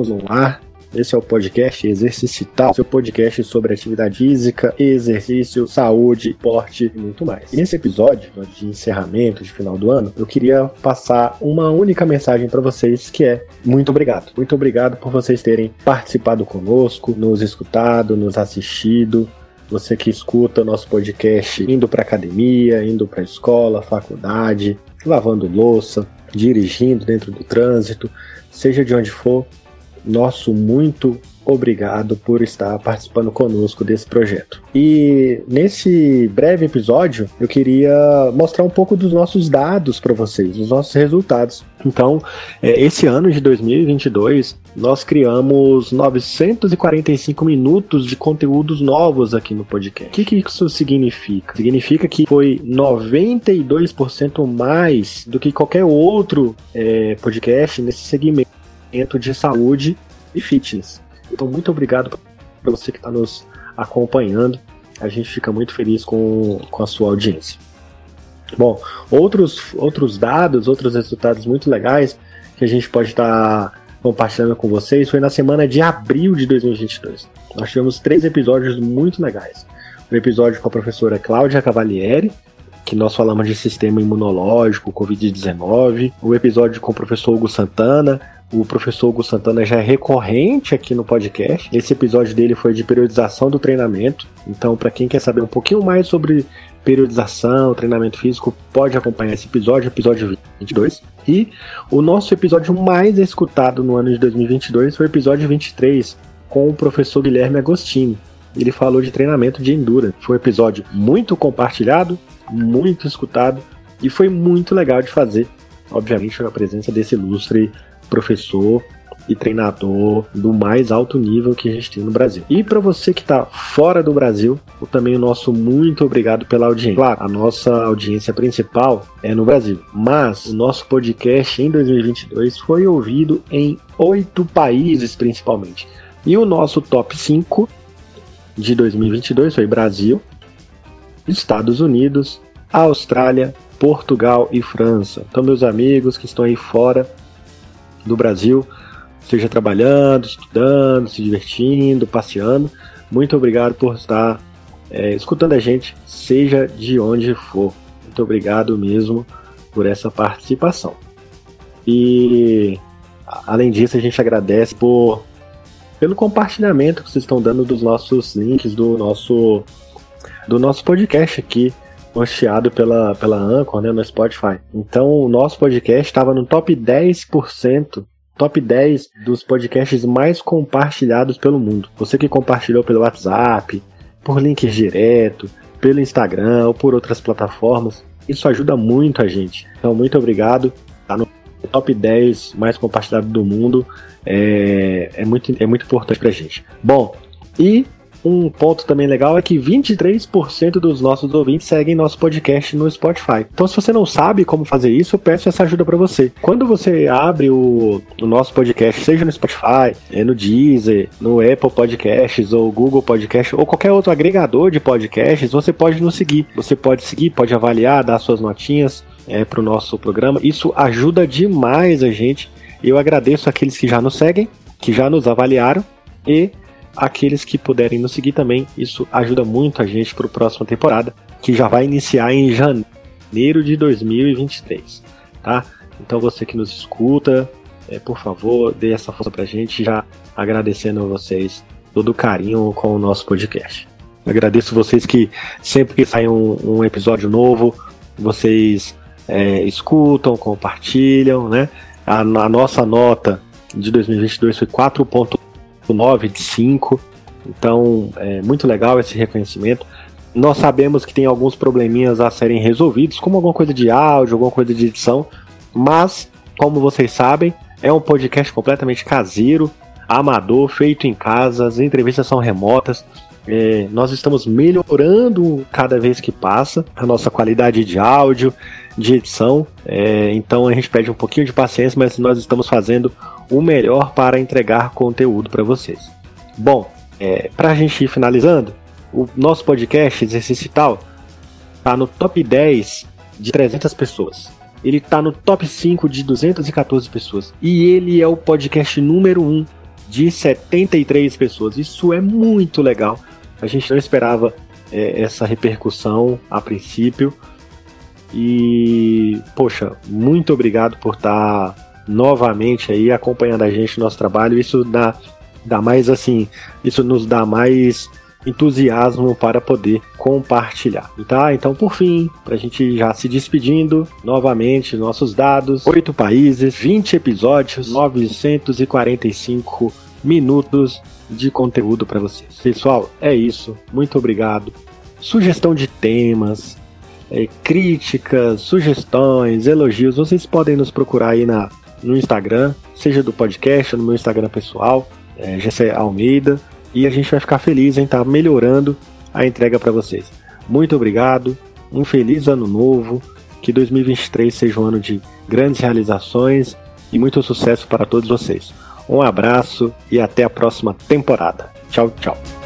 estamos no ar. Esse é o podcast Exercitar, seu podcast sobre atividade física, exercício, saúde, esporte e muito mais. E nesse episódio de encerramento de final do ano, eu queria passar uma única mensagem para vocês que é muito obrigado. Muito obrigado por vocês terem participado conosco, nos escutado, nos assistido, você que escuta nosso podcast indo para academia, indo para escola, faculdade, lavando louça, dirigindo dentro do trânsito, seja de onde for, nosso muito obrigado por estar participando conosco desse projeto. E nesse breve episódio, eu queria mostrar um pouco dos nossos dados para vocês, dos nossos resultados. Então, é, esse ano de 2022, nós criamos 945 minutos de conteúdos novos aqui no podcast. O que, que isso significa? Significa que foi 92% mais do que qualquer outro é, podcast nesse segmento de saúde e fitness. Então, muito obrigado para você que está nos acompanhando. A gente fica muito feliz com, com a sua audiência. Bom, outros, outros dados, outros resultados muito legais que a gente pode estar tá compartilhando com vocês foi na semana de abril de 2022. Nós tivemos três episódios muito legais. Um episódio com a professora Cláudia Cavalieri, que nós falamos de sistema imunológico, Covid-19. O episódio com o professor Hugo Santana, o professor Hugo Santana já é recorrente aqui no podcast. Esse episódio dele foi de periodização do treinamento. Então, para quem quer saber um pouquinho mais sobre periodização, treinamento físico, pode acompanhar esse episódio, episódio 22. E o nosso episódio mais escutado no ano de 2022 foi o episódio 23, com o professor Guilherme Agostini. Ele falou de treinamento de endurance. Foi um episódio muito compartilhado, muito escutado e foi muito legal de fazer. Obviamente, a presença desse ilustre professor e treinador do mais alto nível que a gente tem no Brasil. E para você que está fora do Brasil, também o nosso muito obrigado pela audiência. Claro, a nossa audiência principal é no Brasil, mas o nosso podcast em 2022 foi ouvido em oito países principalmente. E o nosso top 5 de 2022 foi Brasil, Estados Unidos, Austrália, Portugal e França. Então, meus amigos que estão aí fora, do Brasil, seja trabalhando, estudando, se divertindo, passeando. Muito obrigado por estar é, escutando a gente, seja de onde for. Muito obrigado mesmo por essa participação. E além disso, a gente agradece por pelo compartilhamento que vocês estão dando dos nossos links do nosso do nosso podcast aqui hosteado pela, pela Anchor, né, no Spotify. Então, o nosso podcast estava no top 10%, top 10 dos podcasts mais compartilhados pelo mundo. Você que compartilhou pelo WhatsApp, por links direto, pelo Instagram ou por outras plataformas, isso ajuda muito a gente. Então, muito obrigado. Tá no top 10 mais compartilhado do mundo. É, é, muito, é muito importante pra gente. Bom, e um ponto também legal é que 23% dos nossos ouvintes seguem nosso podcast no Spotify. Então, se você não sabe como fazer isso, eu peço essa ajuda para você. Quando você abre o, o, nosso podcast, seja no Spotify, é no Deezer, no Apple Podcasts ou Google Podcasts ou qualquer outro agregador de podcasts, você pode nos seguir. Você pode seguir, pode avaliar, dar suas notinhas é, para o nosso programa. Isso ajuda demais a gente. Eu agradeço aqueles que já nos seguem, que já nos avaliaram e aqueles que puderem nos seguir também. Isso ajuda muito a gente para a próxima temporada, que já vai iniciar em janeiro de 2023, tá? Então você que nos escuta, é, por favor, dê essa força para a gente, já agradecendo a vocês todo o carinho com o nosso podcast. agradeço vocês que sempre que sai um, um episódio novo, vocês é, escutam, compartilham, né? A, a nossa nota de 2022 foi 4.1 9 de 5. Então, é muito legal esse reconhecimento. Nós sabemos que tem alguns probleminhas a serem resolvidos, como alguma coisa de áudio, alguma coisa de edição, mas, como vocês sabem, é um podcast completamente caseiro, amador, feito em casa, as entrevistas são remotas. É, nós estamos melhorando cada vez que passa a nossa qualidade de áudio, de edição. É, então a gente pede um pouquinho de paciência, mas nós estamos fazendo o melhor para entregar conteúdo para vocês. Bom, é, para a gente ir finalizando, o nosso podcast Exercício Tal está no top 10 de 300 pessoas. Ele está no top 5 de 214 pessoas. E ele é o podcast número 1 de 73 pessoas. Isso é muito legal. A gente não esperava é, essa repercussão a princípio. E, poxa, muito obrigado por estar novamente aí acompanhando a gente no nosso trabalho. Isso dá, dá mais assim, isso nos dá mais entusiasmo para poder compartilhar. Tá? Então, por fim, para a gente já se despedindo, novamente, nossos dados: 8 países, 20 episódios, 945 minutos de conteúdo para vocês. Pessoal, é isso. Muito obrigado. Sugestão de temas, é, críticas, sugestões, elogios, vocês podem nos procurar aí na, no Instagram, seja do podcast, no meu Instagram pessoal, é, Almeida e a gente vai ficar feliz em estar tá melhorando a entrega para vocês. Muito obrigado, um feliz ano novo, que 2023 seja um ano de grandes realizações e muito sucesso para todos vocês. Um abraço e até a próxima temporada. Tchau, tchau.